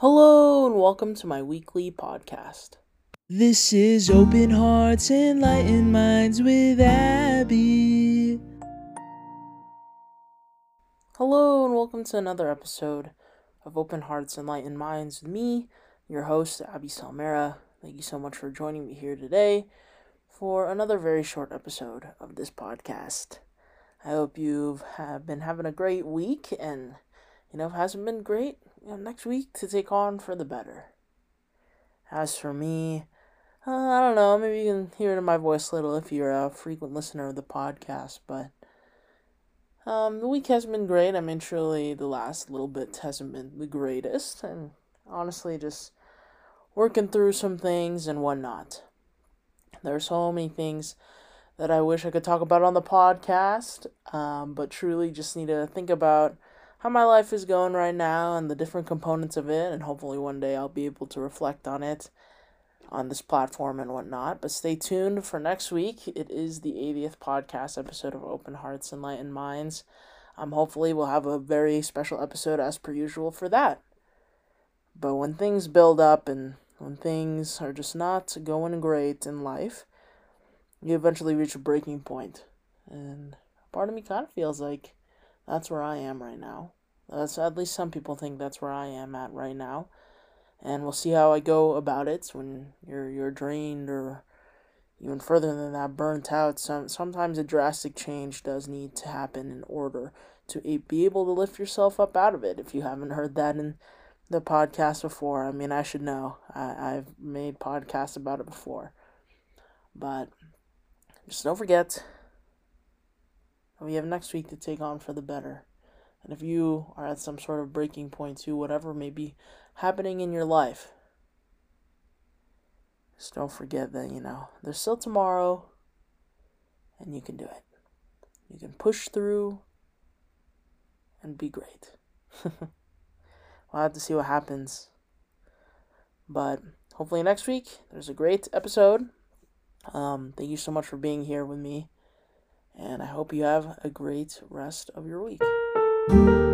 Hello, and welcome to my weekly podcast. This is Open Hearts, Enlightened Minds with Abby. Hello, and welcome to another episode of Open Hearts, Enlightened Minds with me, your host, Abby Salmera. Thank you so much for joining me here today for another very short episode of this podcast. I hope you have been having a great week, and you know, if it hasn't been great, you know, next week to take on for the better. As for me, uh, I don't know, maybe you can hear it in my voice a little if you're a frequent listener of the podcast, but um, the week hasn't been great. I mean, truly, the last little bit hasn't been the greatest, and honestly, just working through some things and whatnot. There are so many things that I wish I could talk about on the podcast, um, but truly just need to think about how my life is going right now and the different components of it, and hopefully one day I'll be able to reflect on it on this platform and whatnot. But stay tuned for next week. It is the 80th podcast episode of Open Hearts, and Enlightened Minds. Um, hopefully, we'll have a very special episode as per usual for that. But when things build up and when things are just not going great in life, you eventually reach a breaking point. And part of me kind of feels like that's where I am right now. That's at least some people think that's where I am at right now. And we'll see how I go about it when you're you're drained or even further than that burnt out. Some sometimes a drastic change does need to happen in order to be able to lift yourself up out of it. If you haven't heard that in the podcast before, I mean I should know. I, I've made podcasts about it before. But just don't forget we have next week to take on for the better. And if you are at some sort of breaking point too, whatever may be happening in your life, just don't forget that, you know, there's still tomorrow and you can do it. You can push through and be great. we'll have to see what happens. But hopefully next week there's a great episode. Um, thank you so much for being here with me and I hope you have a great rest of your week.